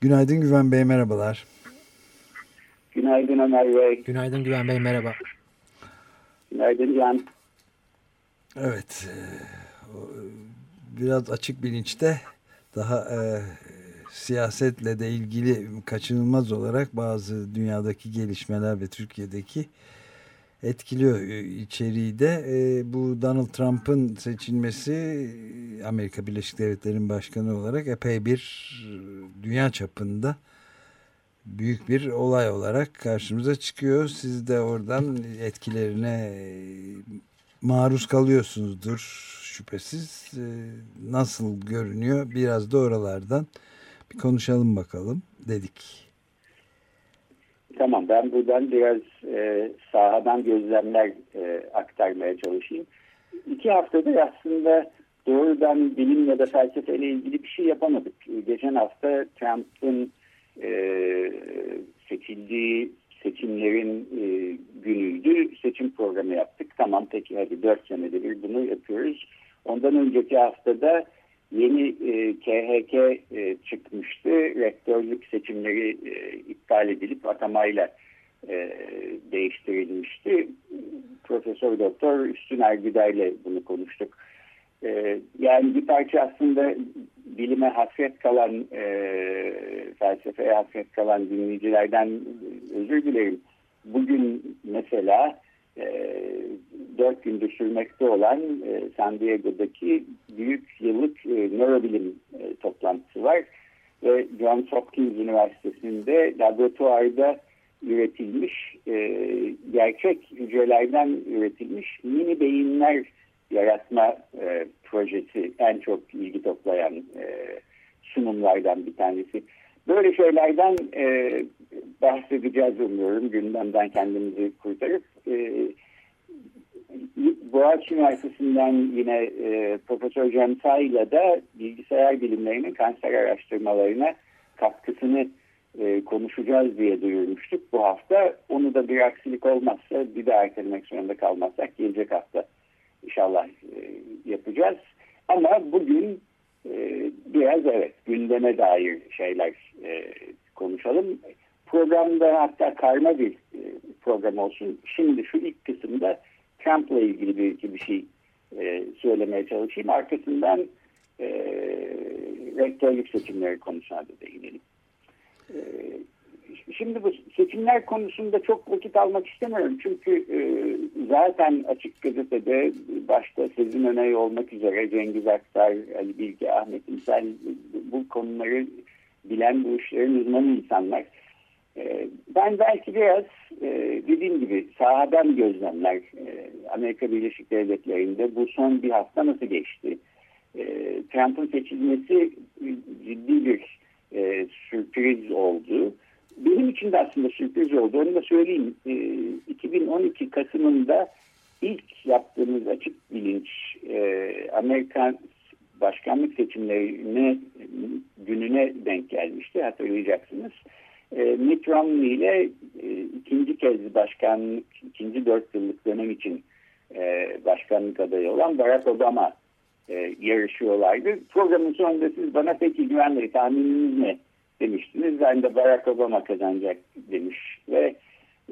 Günaydın Güven Bey, merhabalar. Günaydın Ömer Bey. Günaydın Güven Bey, merhaba. Günaydın Can. Evet, e, biraz açık bilinçte daha e, siyasetle de ilgili kaçınılmaz olarak bazı dünyadaki gelişmeler ve Türkiye'deki etkiliyor e, içeriği de. E, bu Donald Trump'ın seçilmesi e, Amerika Birleşik Devletleri'nin başkanı olarak epey bir dünya çapında büyük bir olay olarak karşımıza çıkıyor. Siz de oradan etkilerine maruz kalıyorsunuzdur şüphesiz. Nasıl görünüyor? Biraz da oralardan bir konuşalım bakalım dedik. Tamam ben buradan biraz e, sahadan gözlemler e, aktarmaya çalışayım. İki haftadır aslında doğrudan bilim ya da felsefeyle ilgili bir şey yapamadık. Geçen hafta Trump'ın e, seçildiği seçimlerin e, günüydü. Seçim programı yaptık. Tamam peki hadi dört senede bir bunu yapıyoruz. Ondan önceki haftada yeni e, KHK e, çıkmıştı. Rektörlük seçimleri e, iptal edilip atamayla e, değiştirilmişti. Profesör Doktor Üstün Ergüder ile bunu konuştuk. E, yani bir parça aslında bilime hasret kalan, e, felsefeye hasret kalan dinleyicilerden özür dilerim. Bugün mesela e, dört gündür sürmekte olan e, San Diego'daki büyük yıllık e, nörobilim e, toplantısı var. Ve Johns Hopkins Üniversitesi'nde laboratuvarda üretilmiş, e, gerçek hücrelerden üretilmiş mini beyinler yaratma e, projesi en çok ilgi toplayan e, sunumlardan bir tanesi. Böyle şeylerden e, bahsedeceğiz umuyorum gündemden kendimizi kurtarıp. E, Boğaziçi Üniversitesi'nden yine e, Profesör Cem Say'la da bilgisayar bilimlerinin kanser araştırmalarına katkısını e, konuşacağız diye duyurmuştuk bu hafta. Onu da bir aksilik olmazsa bir daha ertelemek zorunda kalmazsak gelecek hafta inşallah e, yapacağız. Ama bugün e, biraz evet gündeme dair şeyler e, konuşalım. Programda hatta karma bir e, program olsun. Şimdi şu ilk kısımda Trump'la ilgili bir bir şey e, söylemeye çalışayım. Arkasından e, rektörlük seçimleri konusuna da değinelim. E, şimdi bu seçimler konusunda çok vakit almak istemiyorum. Çünkü e, zaten Açık Gazete'de başta Sezin Öney olmak üzere Cengiz Aktar, Ali Bilge, Ahmet İnsel bu konuları bilen bu işlerin uzmanı insanlar. E, ben belki biraz e, dediğim gibi sahadan gözlemler e, Amerika Birleşik Devletleri'nde bu son bir hafta nasıl geçti? E, Trump'ın seçilmesi ciddi bir e, sürpriz oldu. Benim için de aslında sürpriz oldu. Onu da söyleyeyim. E, 2012 Kasım'ında ilk yaptığımız açık bilinç e, Amerikan başkanlık seçimlerine gününe denk gelmişti hatırlayacaksınız. E, Mitt Romney ile e, ikinci kez başkanlık, ikinci dört yıllık dönem için e, başkanlık adayı olan Barack Obama e, yarışıyorlardı. Programın sonunda siz bana peki güvenli tahmininiz ne demiştiniz. Ben de Barack Obama kazanacak demiş ve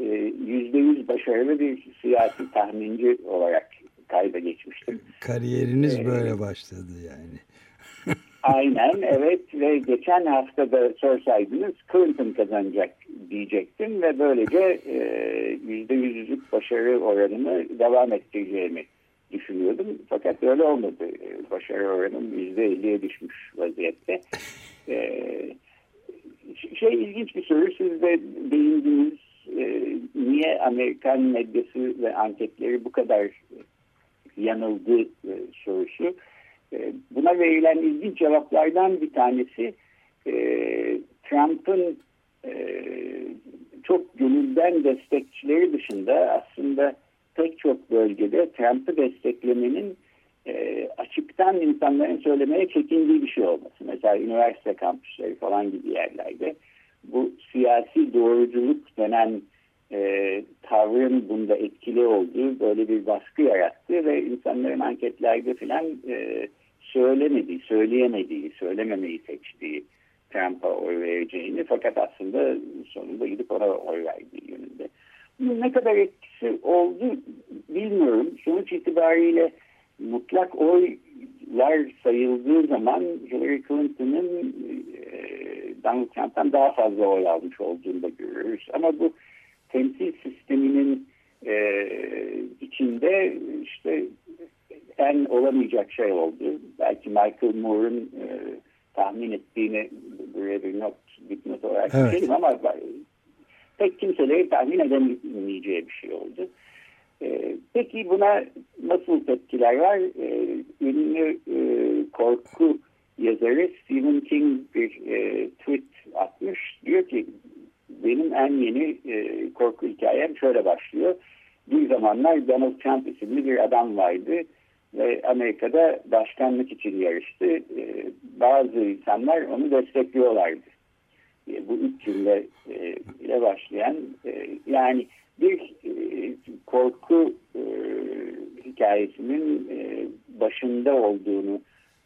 e, yüzde yüz başarılı bir siyasi tahminci olarak kayda geçmiştim. Kariyeriniz ee, böyle başladı yani. Aynen evet ve geçen hafta da sorsaydınız Clinton kazanacak diyecektim ve böylece e, yüzde yüzlük başarı oranımı devam ettireceğimi düşünüyordum. Fakat öyle olmadı. Başarı oranım yüzde elliye düşmüş vaziyette. Ee, şey ilginç bir soru. Siz de değindiniz. E, niye Amerikan medyası ve anketleri bu kadar yanıldı e, sorusu. E, buna verilen ilginç cevaplardan bir tanesi e, Trump'ın e, çok gönülden destekçileri dışında aslında pek çok bölgede Trump'ı desteklemenin e, açıktan insanların söylemeye çekindiği bir şey olması. Mesela üniversite kampüsleri falan gibi yerlerde bu siyasi doğruculuk denen e, tavrın bunda etkili olduğu böyle bir baskı yarattı ve insanların anketlerde filan e, söylemediği, söyleyemediği, söylememeyi seçtiği Trump'a oy vereceğini fakat aslında sonunda gidip ona oy verdiği yönünde. Ne kadar etkisi oldu bilmiyorum. Sonuç itibariyle mutlak oylar sayıldığı zaman Hillary Clinton'ın e, Donald Trump'tan daha fazla oy almış olduğunu da görüyoruz. Ama bu temsil sisteminin e, içinde işte en olamayacak şey oldu. Belki Michael Moore'un e, tahmin ettiğini buraya bir not, dipnot olarak evet. Ama pek kimseleri tahmin edemeyeceği bir şey oldu. E, peki buna nasıl tepkiler var? E, ünlü e, korku yazarı Stephen King bir e, tweet atmış. Diyor ki benim en yeni e, korku hikayem şöyle başlıyor. Bir zamanlar Donald Trump isimli bir adam vardı ve Amerika'da başkanlık için yarıştı. E, bazı insanlar onu destekliyorlardı. E, bu üç cümle e, ile başlayan e, yani bir korku hikayesinin başında olduğunu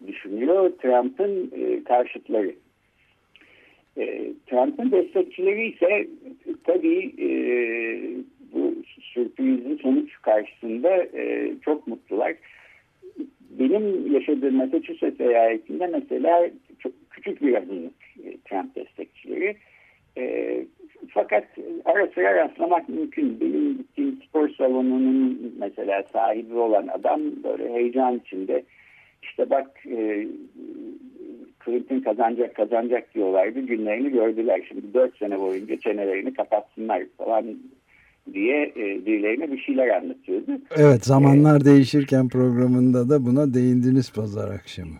düşünüyor Trump'ın karşıtları. Trump'ın destekçileri ise tabii bu sürprizli sonuç karşısında çok mutlular. Benim yaşadığım Massachusetts eyaletinde mesela çok küçük bir azınlık Trump destekçileri. E, fakat ara sıra rastlamak mümkün. Benim gittiğim spor salonunun mesela sahibi olan adam böyle heyecan içinde işte bak e, Clinton kazanacak kazanacak diyorlardı. Günlerini gördüler. Şimdi dört sene boyunca çenelerini kapatsınlar falan diye e, birilerine bir şeyler anlatıyordu. Evet zamanlar ee, değişirken programında da buna değindiniz pazar akşamı.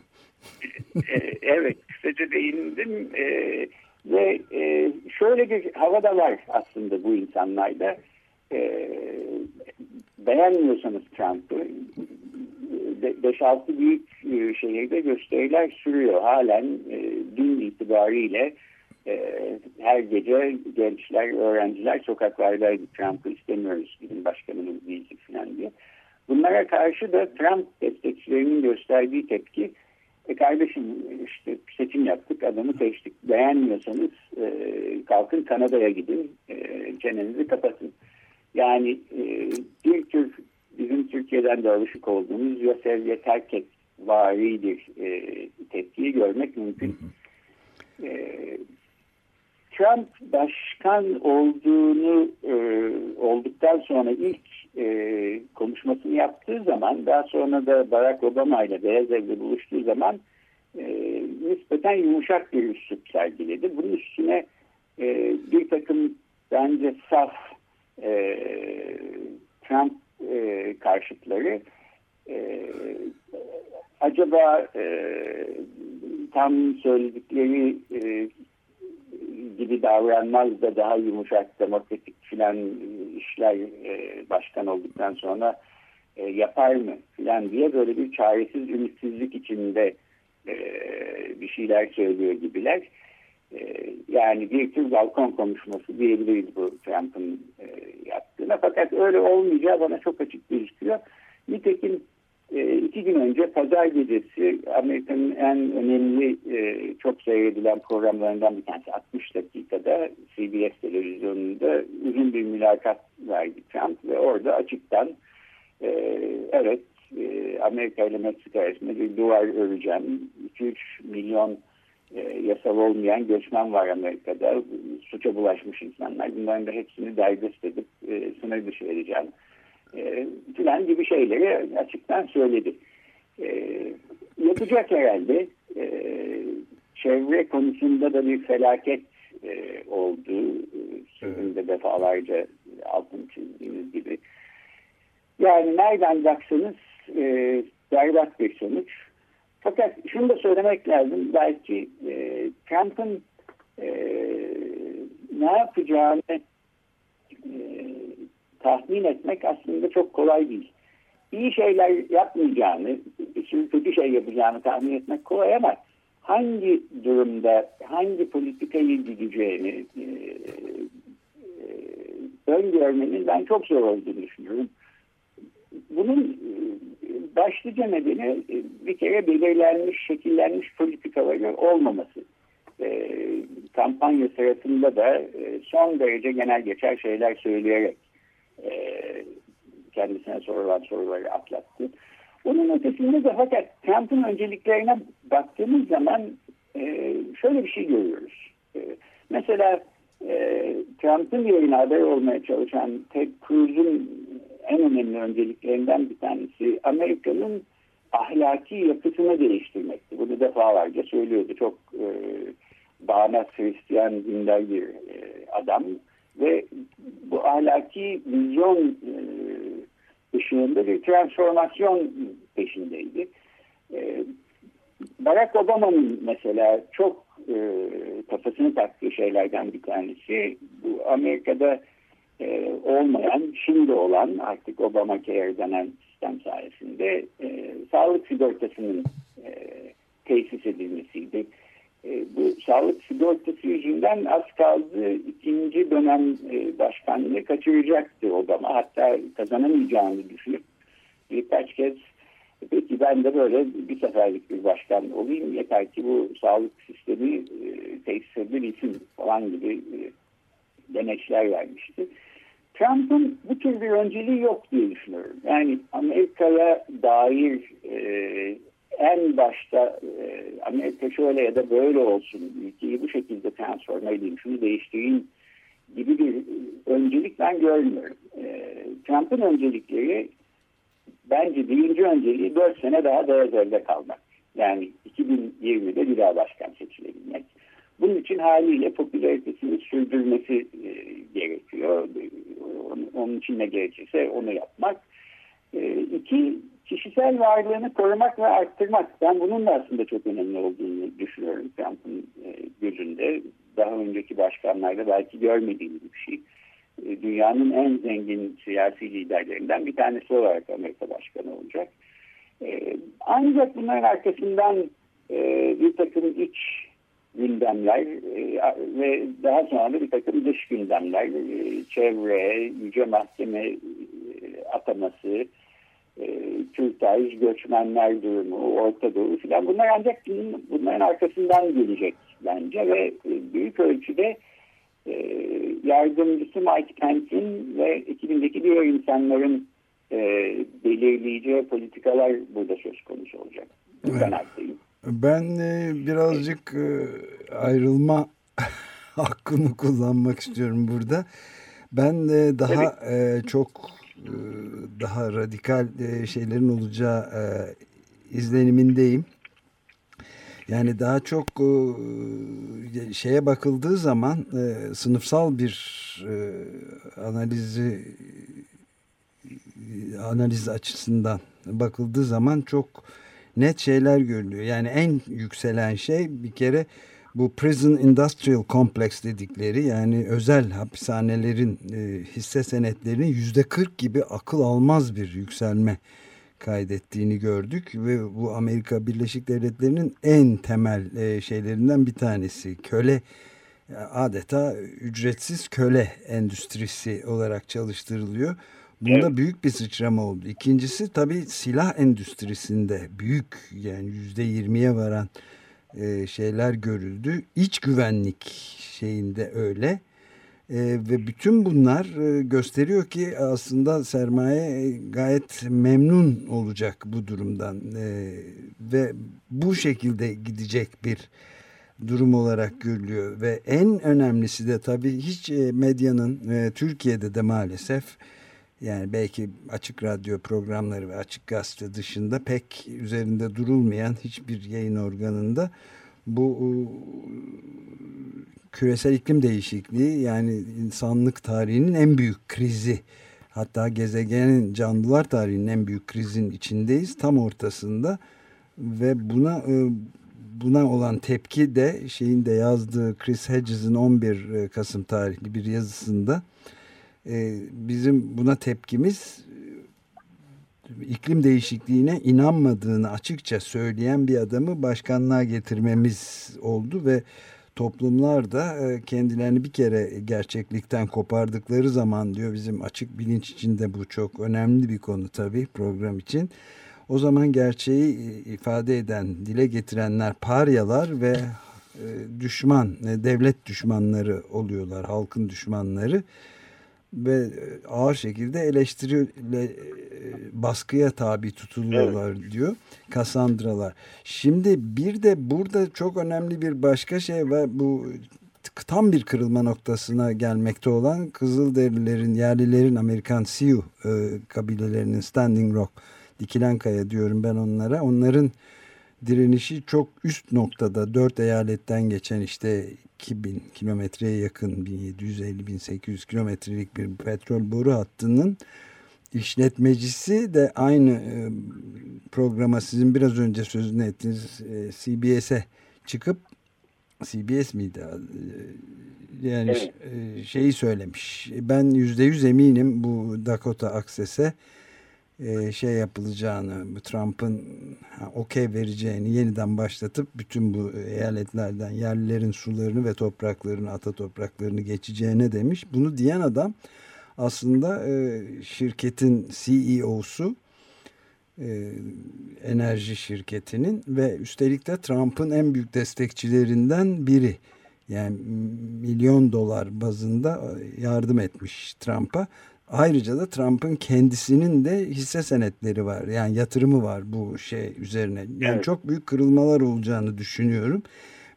e, evet kısaca değindim e, ve e, şöyle bir hava da var aslında bu insanlarda. E, beğenmiyorsanız Trump'ı 5-6 büyük e, şehirde gösteriler sürüyor. Halen e, dün itibariyle e, her gece gençler, öğrenciler sokaklardaydı. Trump'ı istemiyoruz, bizim başkanımız değil falan diye. Bunlara karşı da Trump destekçilerinin gösterdiği tepki e kardeşim işte seçim yaptık, adamı seçtik. Beğenmiyorsanız e, kalkın Kanada'ya gidin, e, çenenizi kapatın. Yani e, bir tür bizim Türkiye'den de alışık olduğumuz Yosef terk vari bir e, tepkiyi görmek mümkün. E, Trump başkan olduğunu e, olduktan sonra ilk e, konuşmasını yaptığı zaman daha sonra da Barack Obama ile Beyaz Ev'de buluştuğu zaman e, nispeten yumuşak bir üslup sergiledi. Bunun üstüne e, bir takım bence saf e, Trump e, karşıtları e, acaba e, tam söyledikleri e, gibi davranmaz da daha yumuşak demokratik filan işler e, başkan olduktan sonra e, yapar mı filan diye böyle bir çaresiz ümitsizlik içinde e, bir şeyler söylüyor gibiler. E, yani bir tür balkon konuşması diyebiliriz bu Trump'ın e, yaptığına. Fakat öyle olmayacağı bana çok açık gözüküyor. Nitekim e, iki gün önce pazar gecesi Amerika'nın en önemli e, çok seyredilen programlarından bir tanesi 60 dakikada CBS televizyonunda uzun bir mülakat verdi Trump ve orada açıktan e, evet e, Amerika ile Meksika arasında bir duvar öreceğim 2-3 milyon e, yasal olmayan göçmen var Amerika'da. Suça bulaşmış insanlar. Bunların da hepsini derdest edip e, sınır dışı edeceğim. E, filan gibi şeyleri açıktan söyledi. E, yapacak herhalde. E, çevre konusunda da bir felaket e, oldu. Sizin de defalarca altın çizdiğiniz gibi. Yani nereden baksanız e, berbat bir sonuç. Fakat şunu da söylemek lazım. Belki e, Trump'ın e, ne yapacağını tahmin etmek aslında çok kolay değil. İyi şeyler yapmayacağını, sürü kötü şey yapacağını tahmin etmek kolay ama hangi durumda hangi politikayı gideceğini e, e, öngörmenin ben çok zor olduğunu düşünüyorum. Bunun e, başlıca nedeni e, bir kere belirlenmiş, şekillenmiş politikaları olmaması. E, kampanya sırasında da e, son derece genel geçer şeyler söyleyerek kendisine sorulan soruları atlattı. Onun ötesinde de fakat Trump'ın önceliklerine baktığımız zaman e, şöyle bir şey görüyoruz. E, mesela e, Trump'ın yerine aday olmaya çalışan Ted Cruz'un en önemli önceliklerinden bir tanesi Amerika'nın ahlaki yapısını değiştirmekti. Bunu defalarca söylüyordu. Çok e, bağnaz Hristiyan dindar bir e, adam ve bu ahlaki vizyon e, ışığında bir transformasyon peşindeydi. E, Barack Obama'nın mesela çok e, kafasını taktığı şeylerden bir tanesi bu Amerika'da e, olmayan, şimdi olan artık Obama Care denen sistem sayesinde e, sağlık sigortasının e, tesis edilmesiydi. E, bu sağlık sigortası yüzünden az kaldı ikinci dönem e, başkanlığı kaçıracaktı Obama. Hatta kazanamayacağını düşünüp birkaç kez peki ben de böyle bir seferlik bir başkan olayım yeter ki bu sağlık sistemi e, tesis edilsin falan gibi e, vermişti. Trump'ın bu tür bir önceliği yok diye düşünüyorum. Yani Amerika'ya dair e, en başta e, Amerika şöyle ya da böyle olsun, ülkeyi bu şekilde transforme edeyim, şunu değiştireyim gibi bir öncelik ben görmüyorum. E, Trump'ın öncelikleri bence birinci önceliği dört sene daha beyaz evde kalmak. Yani 2020'de bir daha başkan seçilebilmek. Bunun için haliyle popülaritesini sürdürmesi e, gerekiyor. Onun için ne gerekirse onu yapmak. E, iki, kişisel varlığını korumak ve arttırmak. Ben bunun da aslında çok önemli olduğunu düşünüyorum Trump'ın e, gözünde. Daha önceki başkanlarda belki görmediğimiz bir şey. E, dünyanın en zengin siyasi liderlerinden bir tanesi olarak Amerika Başkanı olacak. E, ancak bunların arkasından bir takım iç gündemler ve daha sonra bir takım dış gündemler, çevre, yüce mahkeme ataması, Kürtaj, göçmenler durumu, Orta Doğu filan bunlar ancak bunların arkasından gelecek bence ve e, büyük ölçüde e, yardımcısı Mike Pence'in ve ekibindeki diğer insanların e, belirleyeceği politikalar burada söz konusu olacak. Evet. Ben Ben e, birazcık e, ayrılma hakkını kullanmak istiyorum burada. Ben e, daha e, çok e, daha radikal e, şeylerin olacağı e, izlenimindeyim. Yani daha çok şeye bakıldığı zaman sınıfsal bir analizi analiz açısından bakıldığı zaman çok net şeyler görülüyor. Yani en yükselen şey bir kere bu Prison Industrial Complex dedikleri yani özel hapishanelerin e, hisse senetlerinin yüzde 40 gibi akıl almaz bir yükselme kaydettiğini gördük ve bu Amerika Birleşik Devletleri'nin en temel e, şeylerinden bir tanesi köle adeta ücretsiz köle endüstrisi olarak çalıştırılıyor. Bunda evet. büyük bir sıçrama oldu. İkincisi tabii silah endüstrisinde büyük yani yüzde yirmiye varan e, şeyler görüldü. İç güvenlik şeyinde öyle. E, ve bütün bunlar e, gösteriyor ki aslında sermaye gayet memnun olacak bu durumdan. E, ve bu şekilde gidecek bir durum olarak görülüyor. Ve en önemlisi de tabii hiç e, medyanın e, Türkiye'de de maalesef yani belki açık radyo programları ve açık gazete dışında pek üzerinde durulmayan hiçbir yayın organında bu küresel iklim değişikliği yani insanlık tarihinin en büyük krizi hatta gezegenin canlılar tarihinin en büyük krizin içindeyiz tam ortasında. Ve buna e, buna olan tepki de şeyin de yazdığı Chris Hedges'in 11 e, Kasım tarihli bir yazısında e, bizim buna tepkimiz iklim değişikliğine inanmadığını açıkça söyleyen bir adamı başkanlığa getirmemiz oldu ve toplumlar da e, kendilerini bir kere gerçeklikten kopardıkları zaman diyor bizim açık bilinç içinde bu çok önemli bir konu tabii program için. O zaman gerçeği e, ifade eden, dile getirenler paryalar ve e, düşman, devlet düşmanları oluyorlar, halkın düşmanları ve ağır şekilde eleştiriyle baskıya tabi tutuluyorlar evet. diyor. Kassandralar. Şimdi bir de burada çok önemli bir başka şey var. Bu tam bir kırılma noktasına gelmekte olan Kızılderililerin, yerlilerin Amerikan Sioux e, kabilelerinin Standing Rock, Dikilen Kaya diyorum ben onlara. Onların direnişi çok üst noktada. Dört eyaletten geçen işte 2000 kilometreye yakın 1750-1800 kilometrelik bir petrol boru hattının işletmecisi de aynı e, programa sizin biraz önce sözünü ettiğiniz e, CBS'e çıkıp CBS miydi? E, yani evet. şeyi söylemiş. Ben yüzde yüz eminim bu Dakota Access'e şey yapılacağını, Trump'ın okey vereceğini yeniden başlatıp bütün bu eyaletlerden yerlilerin sularını ve topraklarını, ata topraklarını geçeceğine demiş. Bunu diyen adam aslında e, şirketin CEO'su e, enerji şirketinin ve üstelik de Trump'ın en büyük destekçilerinden biri. Yani milyon dolar bazında e, yardım etmiş Trump'a. Ayrıca da Trump'ın kendisinin de hisse senetleri var. Yani yatırımı var bu şey üzerine. Yani evet. çok büyük kırılmalar olacağını düşünüyorum.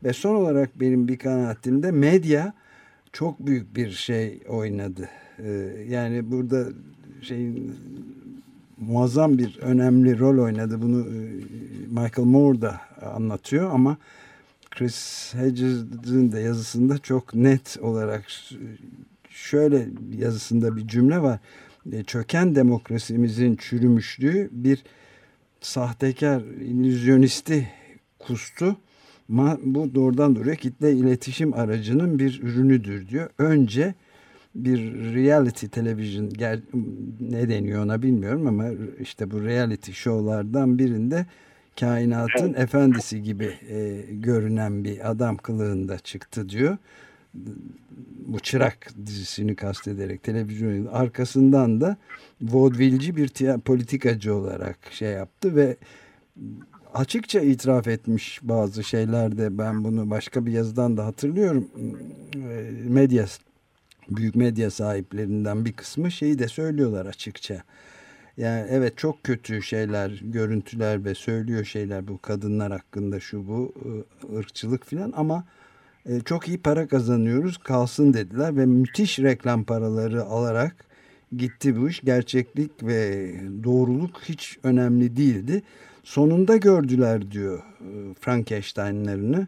Ve son olarak benim bir kanaatimde medya çok büyük bir şey oynadı. Ee, yani burada şeyin muazzam bir önemli rol oynadı. Bunu e, Michael Moore da anlatıyor ama Chris Hedges'in de yazısında çok net olarak şöyle yazısında bir cümle var. E, çöken demokrasimizin çürümüşlüğü bir sahtekar, illüzyonisti kustu. Bu doğrudan doğruya kitle iletişim aracının bir ürünüdür diyor. Önce bir reality television ne deniyor ona bilmiyorum ama işte bu reality show'lardan birinde kainatın efendisi gibi e, görünen bir adam kılığında çıktı diyor. Bu Çırak dizisini kastederek televizyon arkasından da vodvilci bir politikacı olarak şey yaptı ve açıkça itiraf etmiş bazı şeylerde ben bunu başka bir yazıdan da hatırlıyorum e, medya büyük medya sahiplerinden bir kısmı şeyi de söylüyorlar açıkça. Yani evet çok kötü şeyler, görüntüler ve söylüyor şeyler bu kadınlar hakkında şu bu ıı, ırkçılık filan ama e, çok iyi para kazanıyoruz kalsın dediler ve müthiş reklam paraları alarak gitti bu iş. Gerçeklik ve doğruluk hiç önemli değildi. Sonunda gördüler diyor ıı, Frankenstein'lerini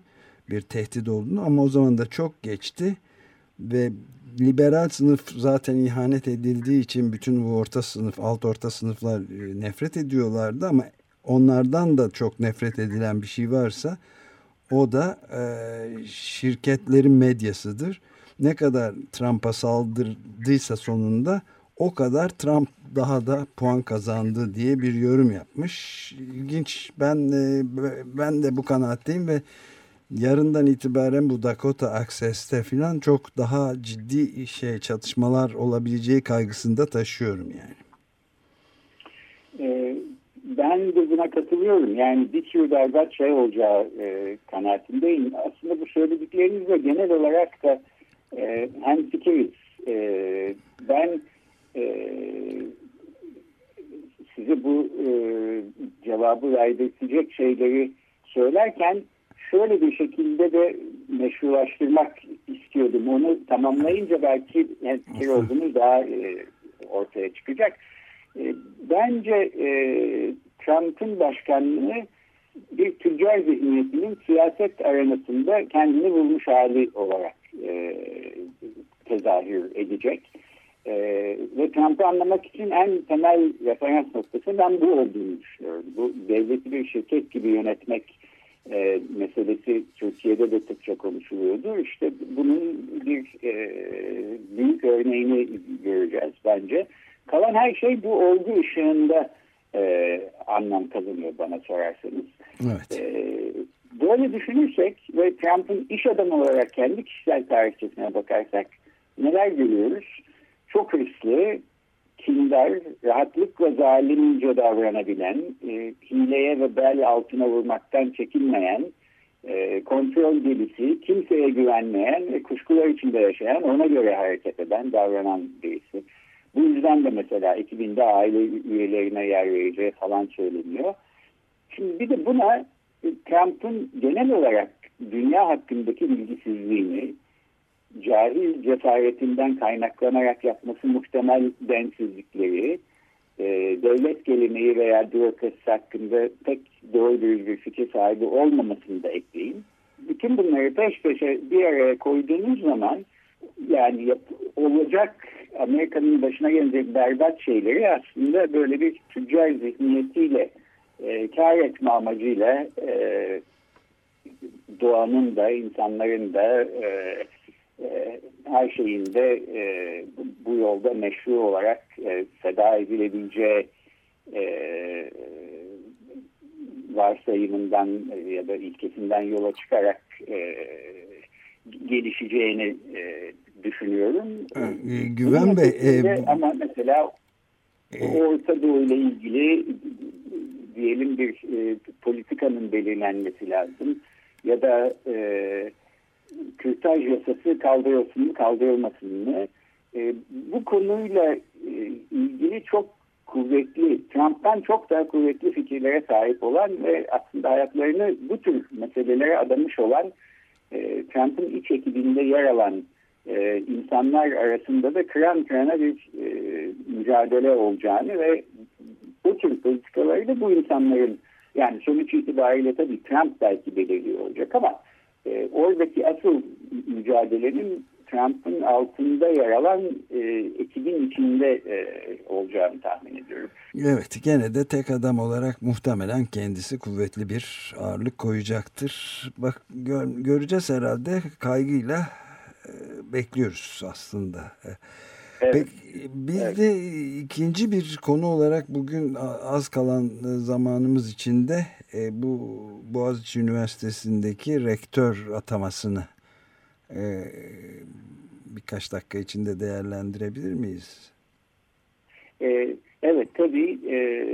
bir tehdit olduğunu ama o zaman da çok geçti ve liberal sınıf zaten ihanet edildiği için bütün bu orta sınıf, alt orta sınıflar e, nefret ediyorlardı ama onlardan da çok nefret edilen bir şey varsa o da e, şirketlerin medyasıdır. Ne kadar Trump'a saldırdıysa sonunda o kadar Trump daha da puan kazandı diye bir yorum yapmış. İlginç. Ben e, ben de bu kanaatteyim ve yarından itibaren bu Dakota Access'te falan çok daha ciddi şey çatışmalar olabileceği kaygısında taşıyorum yani. Ben de buna katılıyorum. Yani bir tür berbat şey olacağı e, kanaatindeyim. Aslında bu söylediklerinizle genel olarak da e, hem fikiriz. E, ben e, size bu e, cevabı verdirtecek şeyleri söylerken şöyle bir şekilde de meşrulaştırmak istiyordum. Onu tamamlayınca belki fikir olduğumuz daha e, ortaya çıkacak. E, bence e, Trump'ın başkanlığı bir tüccar zihniyetinin siyaset arenasında kendini bulmuş hali olarak e, tezahür edecek. E, ve Trump'ı anlamak için en temel referans noktası ben bu olduğunu düşünüyorum. Bu devleti bir şirket gibi yönetmek e, meselesi Türkiye'de de sıkça konuşuluyordu. İşte bunun bir e, büyük örneğini göreceğiz bence. Kalan her şey bu olgu ışığında e, anlam kazanıyor bana sorarsanız. Evet. E, böyle düşünürsek ve Trump'ın iş adamı olarak kendi kişisel tarihçesine bakarsak neler görüyoruz? Çok hırslı, kindar, rahatlıkla zalimce davranabilen, e, hileye ve bel altına vurmaktan çekinmeyen, e, kontrol delisi, kimseye güvenmeyen ve kuşkular içinde yaşayan, ona göre hareket eden, davranan birisi. Bu yüzden de mesela 2000'de aile üyelerine yer vereceği falan söyleniyor. Şimdi bir de buna Trump'ın genel olarak dünya hakkındaki bilgisizliğini, cahil cesaretinden kaynaklanarak yapması muhtemel densizlikleri, e, devlet geleneği veya bürokrasi hakkında pek doğru bir fikir sahibi olmamasını da ekleyin. Bütün bunları peş peşe bir araya koyduğunuz zaman yani yap, olacak Amerika'nın başına gelecek berbat şeyleri aslında böyle bir tüccar zihniyetiyle e, kar etme amacıyla e, doğanın da insanların da e, e, her şeyinde e, bu yolda meşru olarak e, feda edilebileceği e, varsayımından ya da ilkesinden yola çıkarak e, gelişeceğini e, düşünüyorum. E, Güven Bey. E, ama mesela e, Orta Doğu ile ilgili diyelim bir e, politikanın belirlenmesi lazım. Ya da e, kürtaj yasası kaldırılsın mı kaldırılmasın mı? E, bu konuyla e, ilgili çok kuvvetli, Trump'tan çok daha kuvvetli fikirlere sahip olan ve aslında hayatlarını bu tür meselelere adamış olan e, Trump'ın iç ekibinde yer alan e, insanlar arasında da kıran kırana bir e, mücadele olacağını ve bu tür politikaları da bu insanların yani sonuç itibariyle tabii Trump belki belirliyor olacak ama e, oradaki asıl mücadelenin Trump'ın altında yer alan e, ekibin içinde e, olacağını tahmin ediyorum. Evet gene de tek adam olarak muhtemelen kendisi kuvvetli bir ağırlık koyacaktır. Bak gör, göreceğiz herhalde kaygıyla bekliyoruz aslında. E, evet. Peki, bir evet. de ikinci bir konu olarak bugün az kalan zamanımız içinde e, bu Boğaziçi Üniversitesi'ndeki rektör atamasını e, birkaç dakika içinde değerlendirebilir miyiz? E, evet tabii e,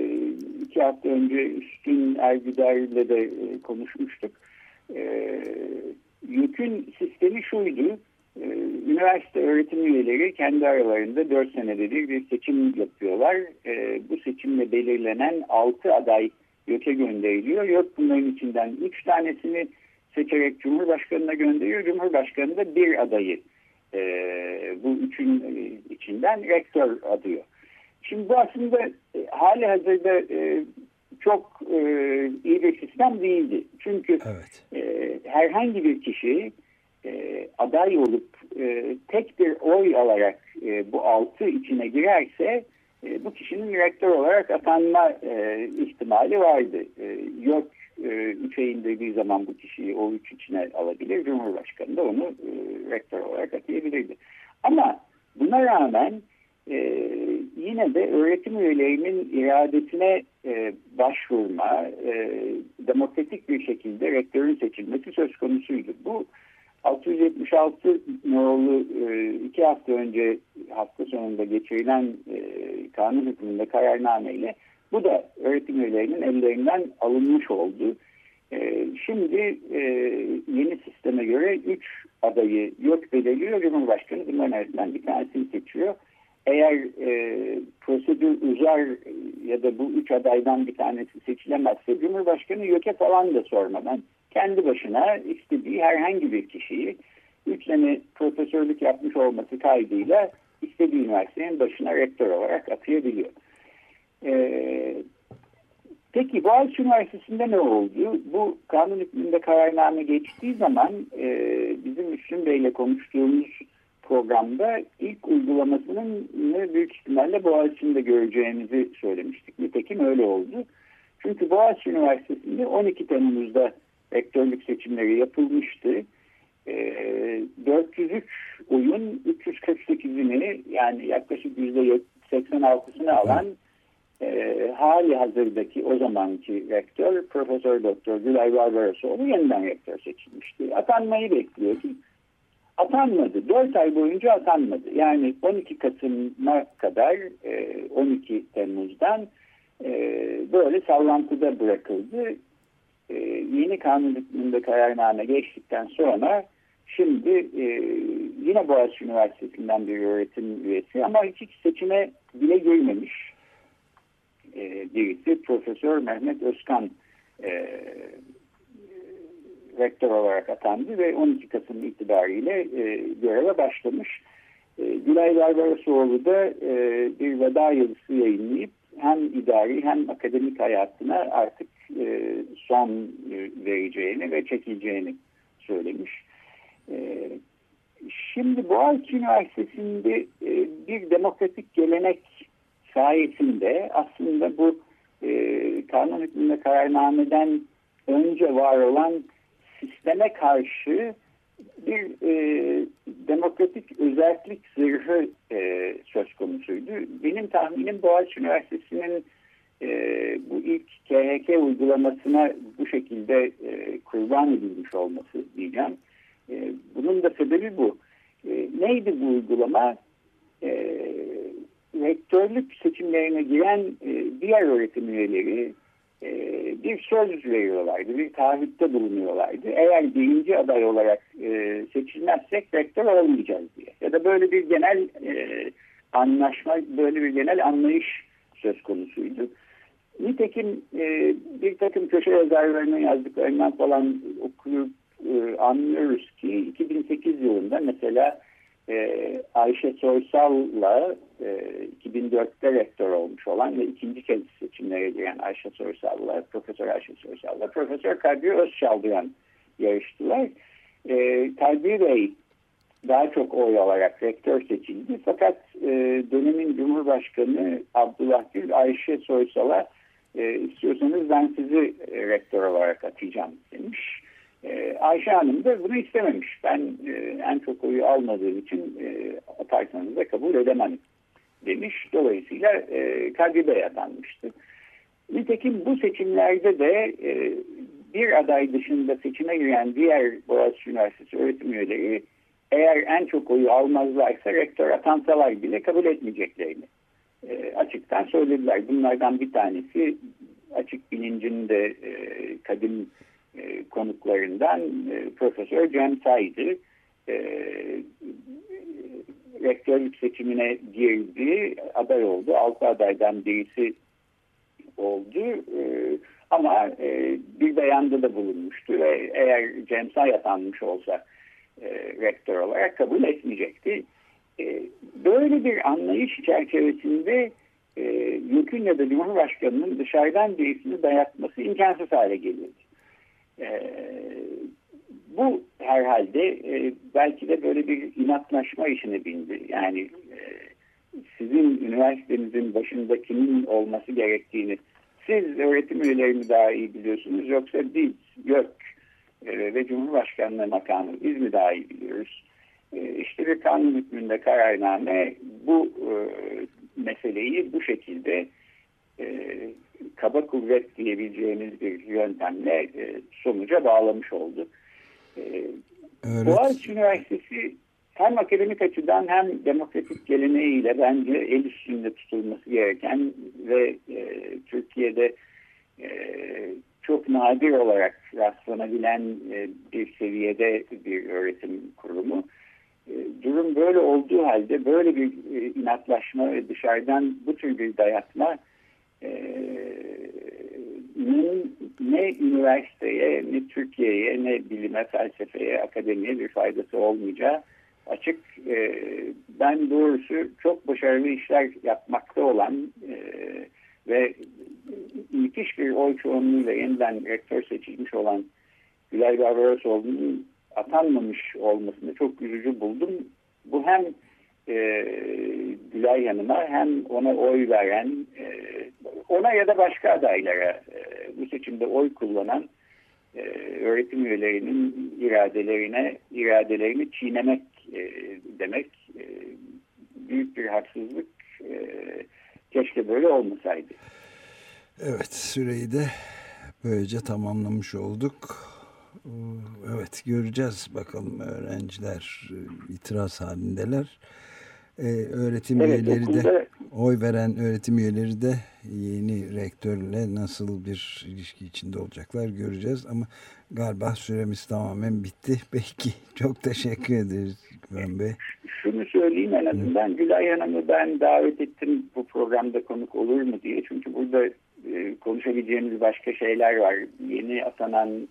iki hafta önce Üstün Ergüder ile de e, konuşmuştuk. E, yükün sistemi şuydu üniversite öğretim üyeleri kendi aralarında 4 senede bir bir seçim yapıyorlar. Ee, bu seçimle belirlenen 6 aday YÖK'e gönderiliyor. YÖK bunların içinden 3 tanesini seçerek Cumhurbaşkanı'na gönderiyor. Cumhurbaşkanı da bir adayı e, bu üçün e, içinden rektör adıyor. Şimdi bu aslında e, hali hazırda e, çok e, iyi bir sistem değildi. Çünkü evet. e, herhangi bir kişi e, aday olup e, tek bir oy alarak e, bu altı içine girerse e, bu kişinin rektör olarak atanma e, ihtimali vardı. E, yok e, üçe indirdiği zaman bu kişiyi o üç içine alabilir. Cumhurbaşkanı da onu e, rektör olarak atayabilirdi. Ama buna rağmen e, yine de öğretim üyelerinin iradesine e, başvurma, e, demokratik bir şekilde rektörün seçilmesi söz konusuydu. Bu 676 nolu e, iki hafta önce hafta sonunda geçirilen e, kanun hükmünde kararnameyle bu da öğretim üyelerinin ellerinden alınmış oldu. E, şimdi yeni sisteme göre 3 adayı yok belirliyor. Cumhurbaşkanı bunların arasından bir tanesini seçiyor. Eğer prosedür uzar ya da bu üç adaydan bir tanesi seçilemezse Cumhurbaşkanı YÖK'e falan da sormadan kendi başına istediği herhangi bir kişiyi 3 sene profesörlük yapmış olması kaydıyla istediği üniversitenin başına rektör olarak atayabiliyor. Ee, peki Boğaziçi Üniversitesi'nde ne oldu? Bu kanun hükmünde kararname geçtiği zaman e, bizim Müslüm Bey'le konuştuğumuz programda ilk uygulamasının büyük ihtimalle Boğaziçi'nde göreceğimizi söylemiştik. Nitekim öyle oldu. Çünkü Boğaziçi Üniversitesi'nde 12 Temmuz'da rektörlük seçimleri yapılmıştı. E, 403 oyun 348'ini yani yaklaşık %86'sını alan e, hali hazırdaki o zamanki rektör Profesör Doktor Gülay Barbarosoğlu yeniden rektör seçilmişti. Atanmayı bekliyordu. Atanmadı. 4 ay boyunca atanmadı. Yani 12 Kasım'a kadar e, 12 Temmuz'dan e, böyle sallantıda bırakıldı. E, yeni kanun hükmünde kararname geçtikten sonra şimdi e, yine Boğaziçi Üniversitesi'nden bir öğretim üyesi ama hiç seçime bile girmemiş e, birisi Profesör Mehmet Özkan e, rektör olarak atandı ve 12 Kasım itibariyle göreve başlamış. E, Gülay Barbarosoğlu da bir veda yazısı yayınlayıp hem idari hem akademik hayatına artık e, son e, vereceğini ve çekileceğini söylemiş. E, şimdi Boğaziçi Üniversitesi'nde e, bir demokratik gelenek sayesinde aslında bu e, kanun hükmünde kararnameden önce var olan sisteme karşı bir e, demokratik özellik zırhı e, söz konusuydu. Benim tahminim Boğaziçi Üniversitesi'nin e, bu ilk KHK uygulamasına bu şekilde e, kurban edilmiş olması diyeceğim. E, bunun da sebebi bu. E, neydi bu uygulama? E, rektörlük seçimlerine giren e, diğer öğretim üyeleri e, bir söz veriyorlardı, bir taahhütte bulunuyorlardı. Eğer birinci aday olarak e, seçilmezsek rektör olmayacağız diye. Ya da böyle bir genel e, anlaşma, böyle bir genel anlayış söz konusuydu. Nitekim e, bir takım köşe yazarlarının yazdıklarından falan okuyup e, anlıyoruz ki 2008 yılında mesela e, Ayşe Soysal'la e, 2004'te rektör olmuş olan ve ikinci kez seçimlere giren Ayşe Soysal'la, Profesör Ayşe Soysal'la, Profesör Kadri Özçaldıran yarıştılar. E, Kadri Bey daha çok oy alarak rektör seçildi. Fakat e, dönemin Cumhurbaşkanı Abdullah Gül Ayşe Soysal'a e, istiyorsanız ben sizi e, rektör olarak atacağım demiş. E, Ayşe Hanım da bunu istememiş. Ben e, en çok oyu almadığım için e, atarsanız da kabul edemem demiş. Dolayısıyla e, Kadri Bey atanmıştı. Nitekim bu seçimlerde de e, bir aday dışında seçime giren diğer Boğaziçi Üniversitesi öğretim üyeleri eğer en çok oyu almazlarsa rektör atansalar bile kabul etmeyeceklerini e, açıktan söylediler. Bunlardan bir tanesi açık bilincinde e, kadim e, konuklarından e, Profesör Cem Say'dı. E, rektörlük seçimine girdi, aday oldu. Altı adaydan birisi oldu. Ama bir beyanda da bulunmuştu ve eğer Cem Say atanmış olsa rektör olarak kabul etmeyecekti. E, böyle bir anlayış çerçevesinde e, mümkün ya da Cumhurbaşkanı'nın dışarıdan birisini dayatması imkansız hale gelirdi. E, bu herhalde e, belki de böyle bir inatlaşma işine bindi. Yani e, sizin üniversitenizin başında kimin olması gerektiğini siz öğretim üyelerimi daha iyi biliyorsunuz yoksa biz yok e, ve Cumhurbaşkanlığı makamı biz mi daha iyi biliyoruz? E, işte bir kanun hükmünde kararname bu e, meseleyi bu şekilde e, kaba kuvvet diyebileceğimiz bir yöntemle e, sonuca bağlamış oldu. E, evet. Boğaziçi Üniversitesi hem akademik açıdan hem demokratik geleneğiyle bence el üstünde tutulması gereken ve e, Türkiye'de e, çok nadir olarak rastlanabilen e, bir seviyede bir öğretim kurumu. E, durum böyle olduğu halde böyle bir e, inatlaşma ve dışarıdan bu tür bir dayatma e, ne üniversiteye, ne Türkiye'ye, ne bilime, felsefeye, akademiye bir faydası olmayacağı açık. Ben doğrusu çok başarılı işler yapmakta olan ve müthiş bir oy çoğunluğuyla yeniden rektör seçilmiş olan Gülay Barbarosoğlu'nun atanmamış olmasını çok üzücü buldum. Bu hem e, Gülay Hanım'a hem ona oy veren, e, ona ya da başka adaylara e, bu seçimde oy kullanan e, öğretim üyelerinin iradelerine iradelerini çiğnemek e, demek e, büyük bir haksızlık. E, keşke böyle olmasaydı. Evet süreyi de böylece tamamlamış olduk. Evet göreceğiz bakalım öğrenciler e, itiraz halindeler. Ee, öğretim evet, üyeleri okulda... de oy veren öğretim üyeleri de yeni rektörle nasıl bir ilişki içinde olacaklar göreceğiz ama galiba süremiz tamamen bitti. Peki çok teşekkür ederiz Güven Bey. Şunu söyleyeyim en azından Hı. Gülay Hanım'ı ben davet ettim bu programda konuk olur mu diye. Çünkü burada e, konuşabileceğimiz başka şeyler var. Yeni atanan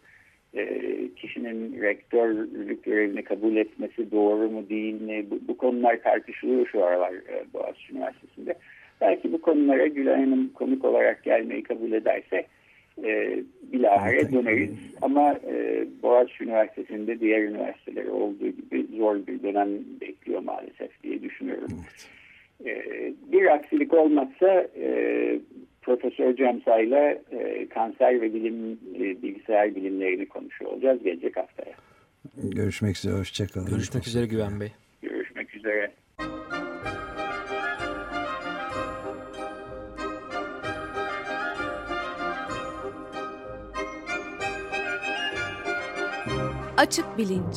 e, kişinin rektörlük görevini kabul etmesi doğru mu değil mi? Bu, bu konular tartışılıyor şu aralar e, Boğaziçi Üniversitesi'nde. Belki bu konulara Gülay Hanım konuk olarak gelmeyi kabul ederse e, bilahare döneriz. Ama e, Boğaziçi Üniversitesi'nde diğer üniversiteleri olduğu gibi zor bir dönem bekliyor maalesef diye düşünüyorum. Evet. E, bir aksilik olmazsa e, Profesör Cemsa'yla e, kanser ve bilim e, bilgisayar bilimlerini konuşuyor olacağız gelecek haftaya. Görüşmek üzere, hoşçakalın. Görüşmek üzere Güven Bey. Görüşmek üzere. Açık Bilinç